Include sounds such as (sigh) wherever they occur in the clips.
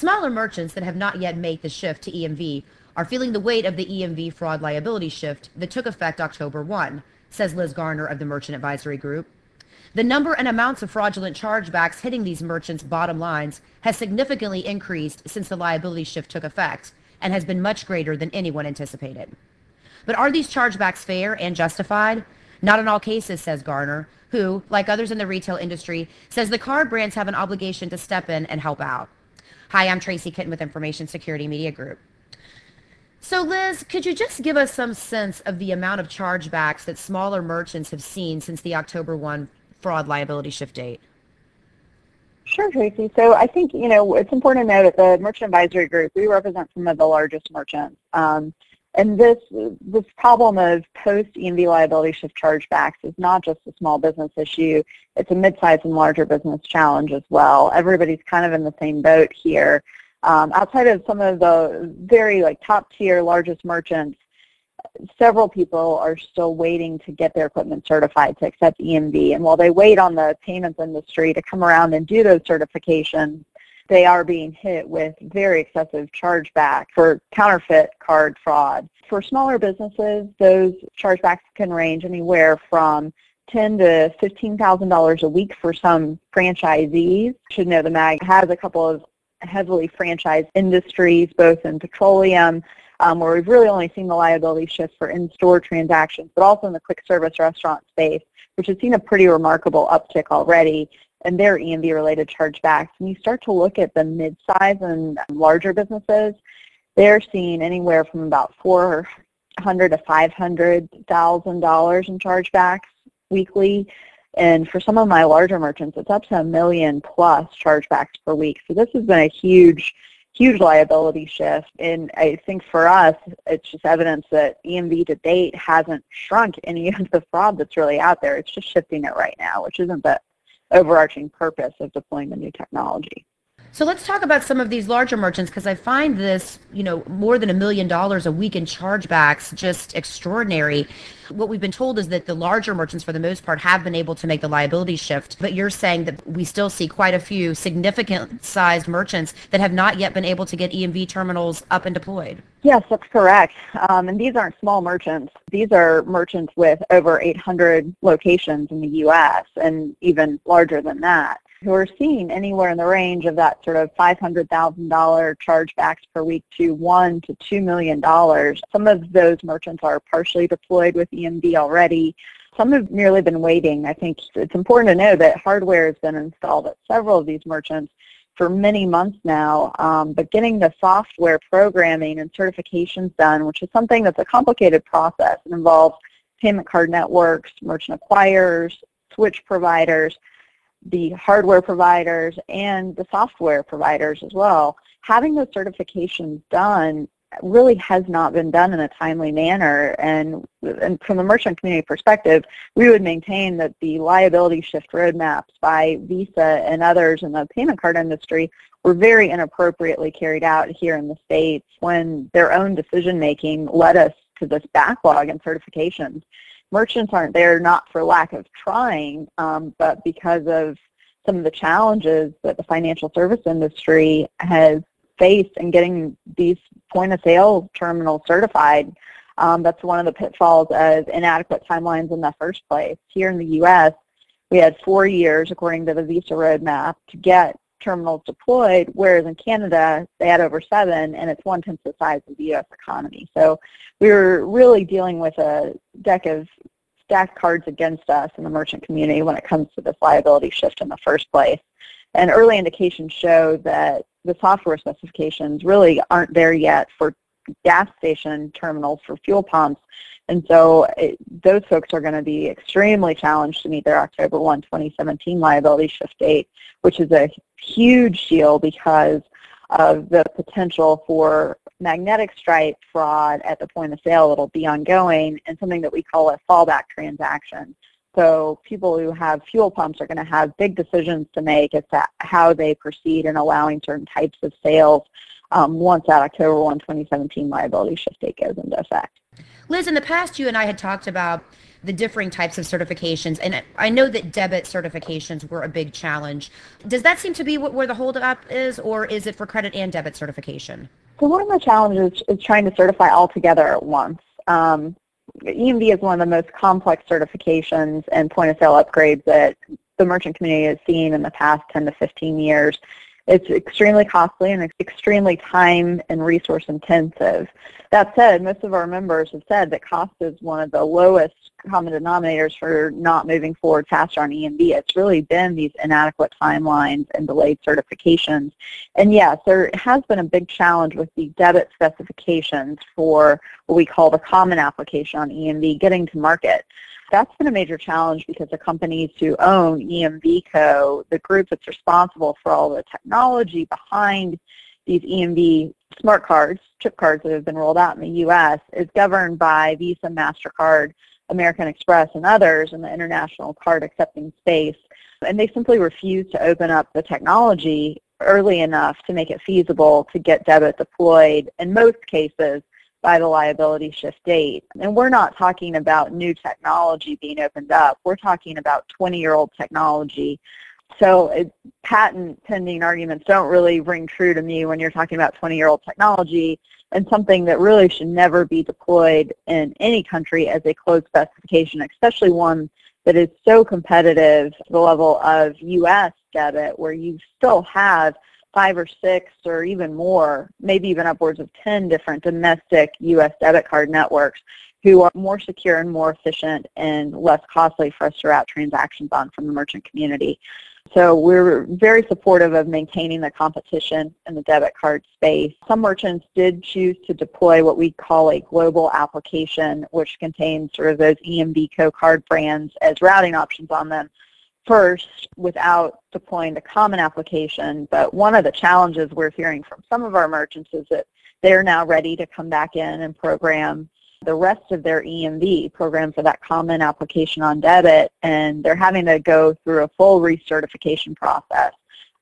Smaller merchants that have not yet made the shift to EMV are feeling the weight of the EMV fraud liability shift that took effect October 1, says Liz Garner of the Merchant Advisory Group. The number and amounts of fraudulent chargebacks hitting these merchants' bottom lines has significantly increased since the liability shift took effect and has been much greater than anyone anticipated. But are these chargebacks fair and justified? Not in all cases, says Garner, who, like others in the retail industry, says the card brands have an obligation to step in and help out. Hi, I'm Tracy Kitten with Information Security Media Group. So, Liz, could you just give us some sense of the amount of chargebacks that smaller merchants have seen since the October 1 fraud liability shift date? Sure, Tracy. So I think, you know, it's important to note that the Merchant Advisory Group, we represent some of the largest merchants. Um, and this, this problem of post-EMV liability shift chargebacks is not just a small business issue. It's a mid-sized and larger business challenge as well. Everybody's kind of in the same boat here. Um, outside of some of the very like top tier largest merchants, several people are still waiting to get their equipment certified to accept EMV. And while they wait on the payments industry to come around and do those certifications, they are being hit with very excessive chargeback for counterfeit card fraud. For smaller businesses, those chargebacks can range anywhere from ten to fifteen thousand dollars a week for some franchisees. Should know the MAG has a couple of heavily franchised industries, both in petroleum, um, where we've really only seen the liability shift for in-store transactions, but also in the quick service restaurant space, which has seen a pretty remarkable uptick already in their EMV-related chargebacks. And you start to look at the mid-size and larger businesses, they're seeing anywhere from about four hundred to five hundred thousand dollars in chargebacks weekly. And for some of my larger merchants, it's up to a million plus chargebacks per week. So this has been a huge huge liability shift. And I think for us, it's just evidence that EMV to date hasn't shrunk any (laughs) of the fraud that's really out there. It's just shifting it right now, which isn't the overarching purpose of deploying the new technology. So let's talk about some of these larger merchants because I find this, you know, more than a million dollars a week in chargebacks just extraordinary. What we've been told is that the larger merchants, for the most part, have been able to make the liability shift. But you're saying that we still see quite a few significant sized merchants that have not yet been able to get EMV terminals up and deployed. Yes, that's correct. Um, and these aren't small merchants. These are merchants with over 800 locations in the U.S. and even larger than that who are seeing anywhere in the range of that sort of $500,000 chargebacks per week to one to $2 million. Some of those merchants are partially deployed with EMV already. Some have merely been waiting. I think it's important to know that hardware has been installed at several of these merchants for many months now, um, but getting the software programming and certifications done, which is something that's a complicated process. It involves payment card networks, merchant acquirers, switch providers, the hardware providers and the software providers as well. Having those certifications done really has not been done in a timely manner. And, and from the merchant community perspective, we would maintain that the liability shift roadmaps by Visa and others in the payment card industry were very inappropriately carried out here in the States when their own decision making led us to this backlog in certifications merchants aren't there not for lack of trying, um, but because of some of the challenges that the financial service industry has faced in getting these point of sale terminals certified. Um, that's one of the pitfalls of inadequate timelines in the first place. Here in the U.S., we had four years, according to the Visa roadmap, to get terminals deployed, whereas in Canada, they had over seven, and it's one-tenth the size of the U.S. economy. So we were really dealing with a deck of stacked cards against us in the merchant community when it comes to this liability shift in the first place. And early indications show that the software specifications really aren't there yet for gas station terminals for fuel pumps. And so it, those folks are going to be extremely challenged to meet their October 1, 2017 liability shift date, which is a huge deal because of the potential for magnetic stripe fraud at the point of sale that'll be ongoing and something that we call a fallback transaction. So people who have fuel pumps are going to have big decisions to make as to how they proceed in allowing certain types of sales um, once that October 1, 2017 liability shift date goes into effect. Liz, in the past you and I had talked about the differing types of certifications. And I know that debit certifications were a big challenge. Does that seem to be what, where the holdup is, or is it for credit and debit certification? So one of the challenges is trying to certify all together at once. Um, EMV is one of the most complex certifications and point of sale upgrades that the merchant community has seen in the past 10 to 15 years. It's extremely costly and extremely time and resource intensive. That said, most of our members have said that cost is one of the lowest common denominators for not moving forward faster on EMV. It's really been these inadequate timelines and delayed certifications. And yes, there has been a big challenge with the debit specifications for what we call the common application on EMV getting to market that's been a major challenge because the companies who own EMVCo, the group that's responsible for all the technology behind these EMV smart cards, chip cards that have been rolled out in the U.S., is governed by Visa, MasterCard, American Express, and others in the international card accepting space. And they simply refuse to open up the technology early enough to make it feasible to get debit deployed in most cases by the liability shift date. And we're not talking about new technology being opened up. We're talking about 20-year-old technology. So it, patent pending arguments don't really ring true to me when you're talking about 20-year-old technology and something that really should never be deployed in any country as a closed specification, especially one that is so competitive to the level of U.S. debit where you still have five or six or even more, maybe even upwards of 10 different domestic U.S. debit card networks who are more secure and more efficient and less costly for us to route transactions on from the merchant community. So we're very supportive of maintaining the competition in the debit card space. Some merchants did choose to deploy what we call a global application, which contains sort of those EMVCo card brands as routing options on them first without deploying the common application. But one of the challenges we're hearing from some of our merchants is that they're now ready to come back in and program the rest of their EMV program for that common application on debit, and they're having to go through a full recertification process,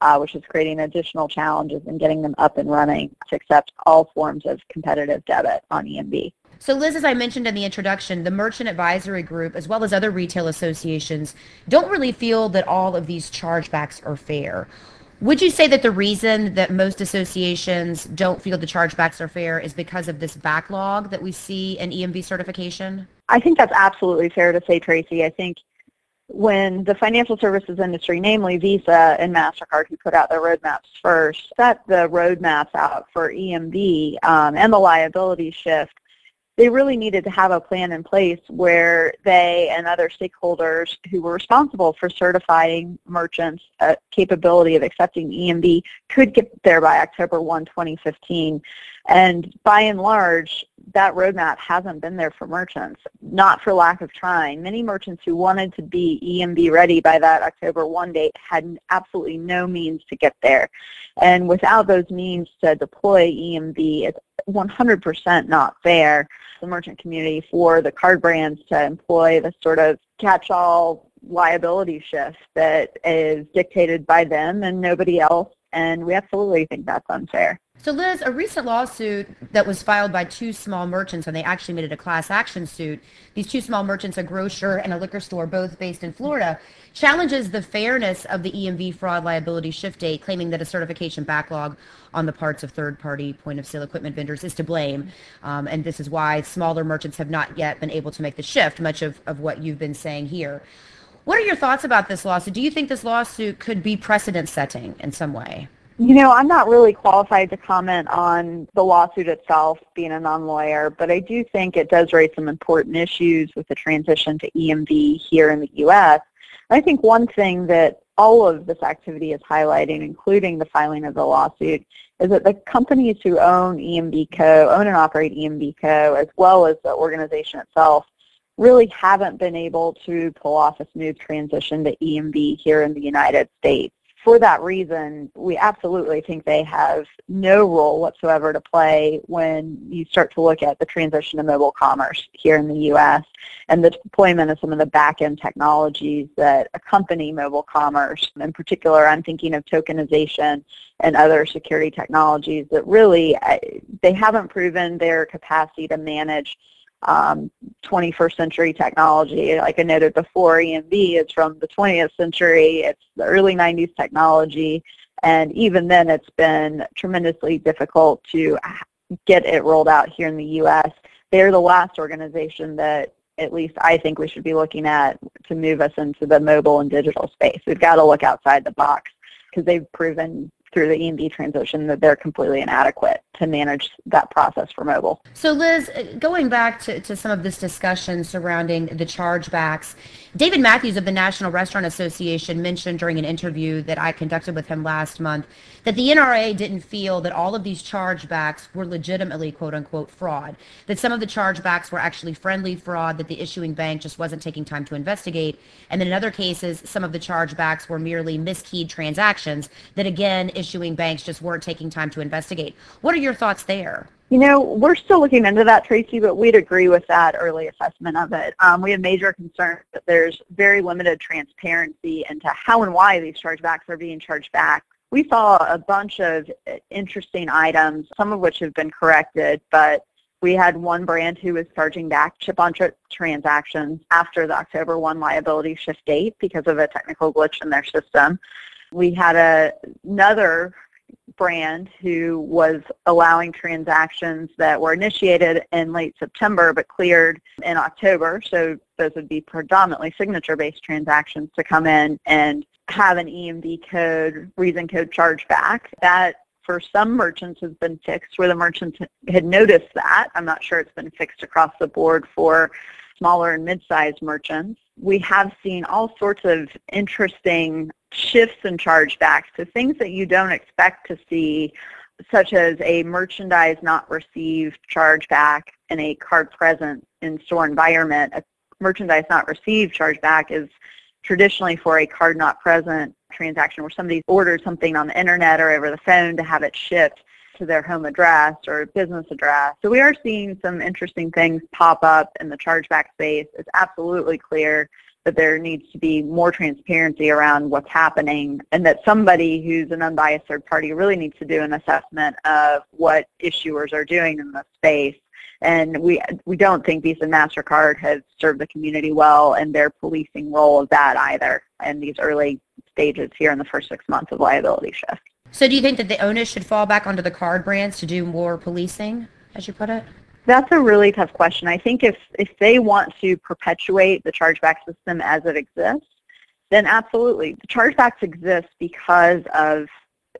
uh, which is creating additional challenges in getting them up and running to accept all forms of competitive debit on EMV. So Liz, as I mentioned in the introduction, the Merchant Advisory Group, as well as other retail associations, don't really feel that all of these chargebacks are fair. Would you say that the reason that most associations don't feel the chargebacks are fair is because of this backlog that we see in EMV certification? I think that's absolutely fair to say, Tracy. I think when the financial services industry, namely Visa and MasterCard, who put out their roadmaps first, set the roadmaps out for EMV um, and the liability shift, they really needed to have a plan in place where they and other stakeholders who were responsible for certifying merchants' uh, capability of accepting EMV could get there by October 1, 2015. And by and large, that roadmap hasn't been there for merchants, not for lack of trying. Many merchants who wanted to be EMV ready by that October 1 date had absolutely no means to get there. And without those means to deploy EMV, it's 100% not fair the merchant community for the card brands to employ the sort of catch-all liability shift that is dictated by them and nobody else, and we absolutely think that's unfair. So Liz, a recent lawsuit that was filed by two small merchants, and they actually made it a class action suit, these two small merchants, a grocer and a liquor store, both based in Florida, challenges the fairness of the EMV fraud liability shift date, claiming that a certification backlog on the parts of third-party point-of-sale equipment vendors is to blame. Um, and this is why smaller merchants have not yet been able to make the shift, much of, of what you've been saying here. What are your thoughts about this lawsuit? Do you think this lawsuit could be precedent setting in some way? You know, I'm not really qualified to comment on the lawsuit itself, being a non-lawyer, but I do think it does raise some important issues with the transition to EMV here in the U.S. And I think one thing that all of this activity is highlighting, including the filing of the lawsuit, is that the companies who own EMVCo, own and operate EMVCo, as well as the organization itself, really haven't been able to pull off a smooth transition to EMV here in the United States for that reason, we absolutely think they have no role whatsoever to play when you start to look at the transition to mobile commerce here in the U.S. and the deployment of some of the back-end technologies that accompany mobile commerce. In particular, I'm thinking of tokenization and other security technologies that really, they haven't proven their capacity to manage um, 21st century technology. Like I noted before, EMV is from the 20th century. It's the early 90s technology. And even then, it's been tremendously difficult to get it rolled out here in the U.S. They're the last organization that at least I think we should be looking at to move us into the mobile and digital space. We've got to look outside the box because they've proven through the EMV transition that they're completely inadequate to manage that process for mobile. So Liz, uh, going back to, to some of this discussion surrounding the chargebacks, David Matthews of the National Restaurant Association mentioned during an interview that I conducted with him last month that the NRA didn't feel that all of these chargebacks were legitimately quote unquote fraud, that some of the chargebacks were actually friendly fraud that the issuing bank just wasn't taking time to investigate, and then in other cases some of the chargebacks were merely miskeyed transactions that again issuing banks just weren't taking time to investigate. What are your thoughts there? You know, we're still looking into that, Tracy, but we'd agree with that early assessment of it. Um, we have major concerns that there's very limited transparency into how and why these chargebacks are being charged back. We saw a bunch of interesting items, some of which have been corrected, but we had one brand who was charging back chip-on-chip transactions after the October 1 liability shift date because of a technical glitch in their system. We had a, another brand who was allowing transactions that were initiated in late September but cleared in October. So those would be predominantly signature-based transactions to come in and have an EMV code, reason code chargeback. That for some merchants has been fixed where the merchants had noticed that. I'm not sure it's been fixed across the board for smaller and mid-sized merchants. We have seen all sorts of interesting shifts in chargebacks to things that you don't expect to see, such as a merchandise not received chargeback in a card present in-store environment. A merchandise not received chargeback is traditionally for a card not present transaction where somebody orders something on the internet or over the phone to have it shipped to their home address or business address. So we are seeing some interesting things pop up in the chargeback space. It's absolutely clear that there needs to be more transparency around what's happening and that somebody who's an unbiased third party really needs to do an assessment of what issuers are doing in the space. And we, we don't think Visa and MasterCard have served the community well in their policing role of that either in these early stages here in the first six months of liability shift. So do you think that the onus should fall back onto the card brands to do more policing, as you put it? That's a really tough question. I think if, if they want to perpetuate the chargeback system as it exists, then absolutely. The chargebacks exist because of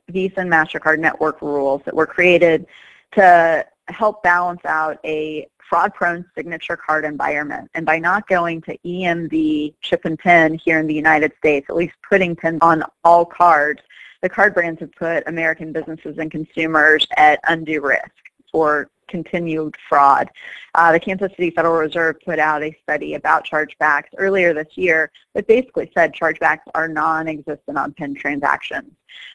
Visa and MasterCard network rules that were created to help balance out a fraud-prone signature card environment. And by not going to EMV chip and pin here in the United States, at least putting pins on all cards, the card brands have put American businesses and consumers at undue risk for continued fraud. Uh, the Kansas City Federal Reserve put out a study about chargebacks earlier this year that basically said chargebacks are non-existent on PIN transactions.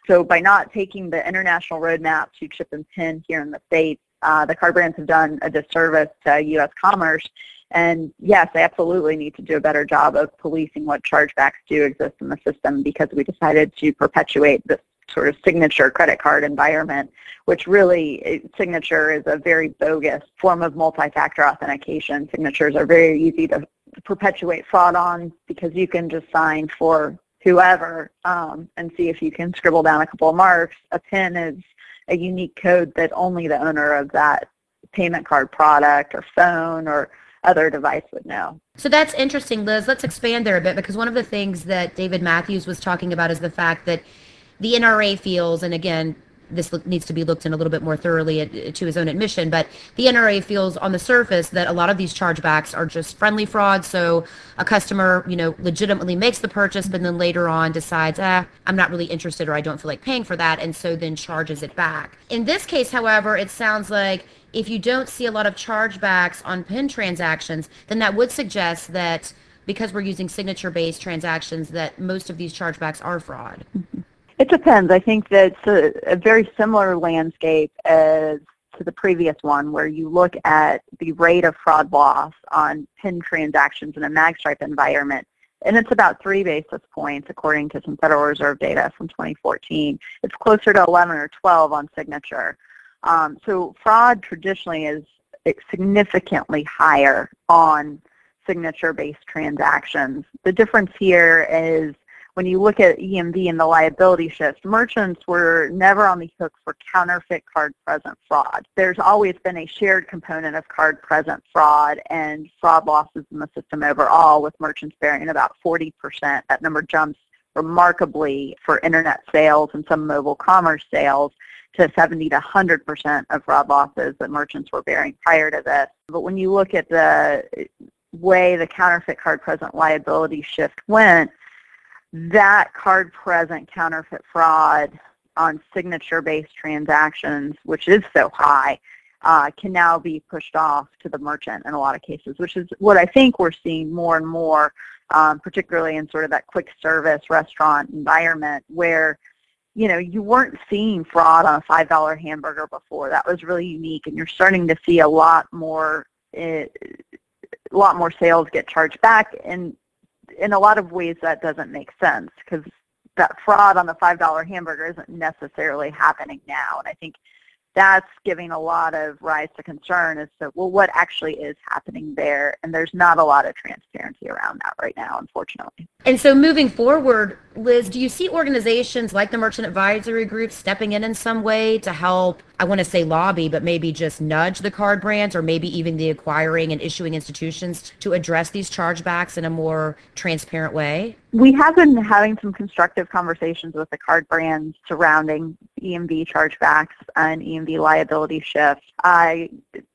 So by not taking the international roadmap to chip and PIN here in the States, uh, the card brands have done a disservice to U.S. commerce. And yes, they absolutely need to do a better job of policing what chargebacks do exist in the system because we decided to perpetuate this sort of signature credit card environment, which really, signature is a very bogus form of multi-factor authentication. Signatures are very easy to perpetuate fraud on because you can just sign for whoever um, and see if you can scribble down a couple of marks. A PIN is a unique code that only the owner of that payment card product or phone or other device would know. So that's interesting, Liz. Let's expand there a bit because one of the things that David Matthews was talking about is the fact that the NRA feels, and again, this needs to be looked in a little bit more thoroughly at, to his own admission, but the NRA feels on the surface that a lot of these chargebacks are just friendly fraud. So a customer, you know, legitimately makes the purchase, but then later on decides, ah, I'm not really interested or I don't feel like paying for that, and so then charges it back. In this case, however, it sounds like if you don't see a lot of chargebacks on PIN transactions, then that would suggest that because we're using signature-based transactions, that most of these chargebacks are fraud. It depends. I think that a, a very similar landscape as to the previous one where you look at the rate of fraud loss on PIN transactions in a magstripe environment, and it's about three basis points according to some Federal Reserve data from 2014. It's closer to 11 or 12 on signature. Um, so fraud traditionally is significantly higher on signature-based transactions. The difference here is when you look at EMV and the liability shift, merchants were never on the hook for counterfeit card present fraud. There's always been a shared component of card present fraud and fraud losses in the system overall, with merchants bearing about 40%. That number jumps remarkably for internet sales and some mobile commerce sales to 70 to 100% of fraud losses that merchants were bearing prior to this. But when you look at the way the counterfeit card present liability shift went, that card present counterfeit fraud on signature-based transactions, which is so high, uh, can now be pushed off to the merchant in a lot of cases, which is what I think we're seeing more and more, um, particularly in sort of that quick service restaurant environment where you know, you weren't seeing fraud on a $5 hamburger before. That was really unique, and you're starting to see a lot more, a lot more sales get charged back, and in a lot of ways that doesn't make sense because that fraud on the $5 hamburger isn't necessarily happening now. And I think that's giving a lot of rise to concern as to, well, what actually is happening there? And there's not a lot of transparency around that right now, unfortunately. And so moving forward, Liz, do you see organizations like the Merchant Advisory Group stepping in in some way to help, I want to say lobby, but maybe just nudge the card brands or maybe even the acquiring and issuing institutions to address these chargebacks in a more transparent way? We have been having some constructive conversations with the card brands surrounding EMV chargebacks and EMV liability shift. I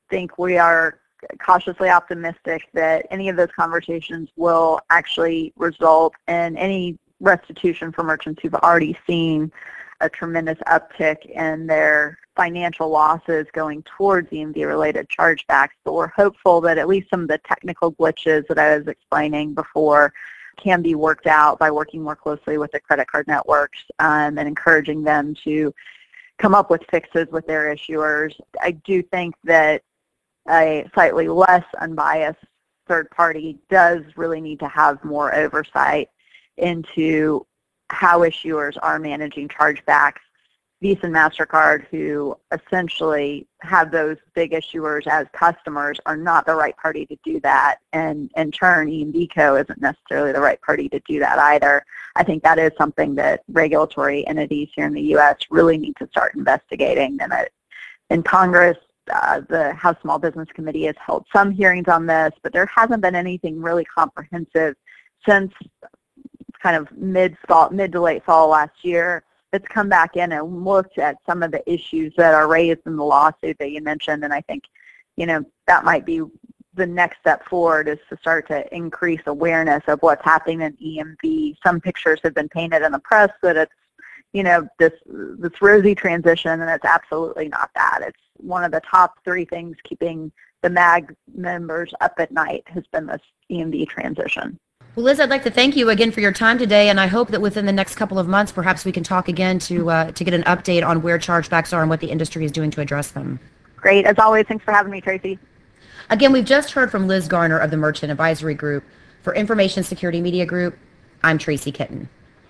think we are cautiously optimistic that any of those conversations will actually result in any restitution for merchants who've already seen a tremendous uptick in their financial losses going towards EMV-related chargebacks. But we're hopeful that at least some of the technical glitches that I was explaining before can be worked out by working more closely with the credit card networks um, and encouraging them to come up with fixes with their issuers. I do think that a slightly less unbiased third party does really need to have more oversight into how issuers are managing chargebacks. Visa and MasterCard, who essentially have those big issuers as customers, are not the right party to do that. And in turn, EMVCo isn't necessarily the right party to do that either. I think that is something that regulatory entities here in the U.S. really need to start investigating. And in Congress, uh, the House Small Business Committee has held some hearings on this, but there hasn't been anything really comprehensive since kind of mid fall, mid to late fall last year that's come back in and looked at some of the issues that are raised in the lawsuit that you mentioned. And I think, you know, that might be the next step forward is to start to increase awareness of what's happening in EMV. Some pictures have been painted in the press that it's, you know, this this rosy transition, and it's absolutely not that. It's one of the top three things keeping the MAG members up at night has been this EMV transition. Well, Liz, I'd like to thank you again for your time today, and I hope that within the next couple of months, perhaps we can talk again to uh, to get an update on where chargebacks are and what the industry is doing to address them. Great, as always. Thanks for having me, Tracy. Again, we've just heard from Liz Garner of the Merchant Advisory Group. For Information Security Media Group, I'm Tracy Kitten.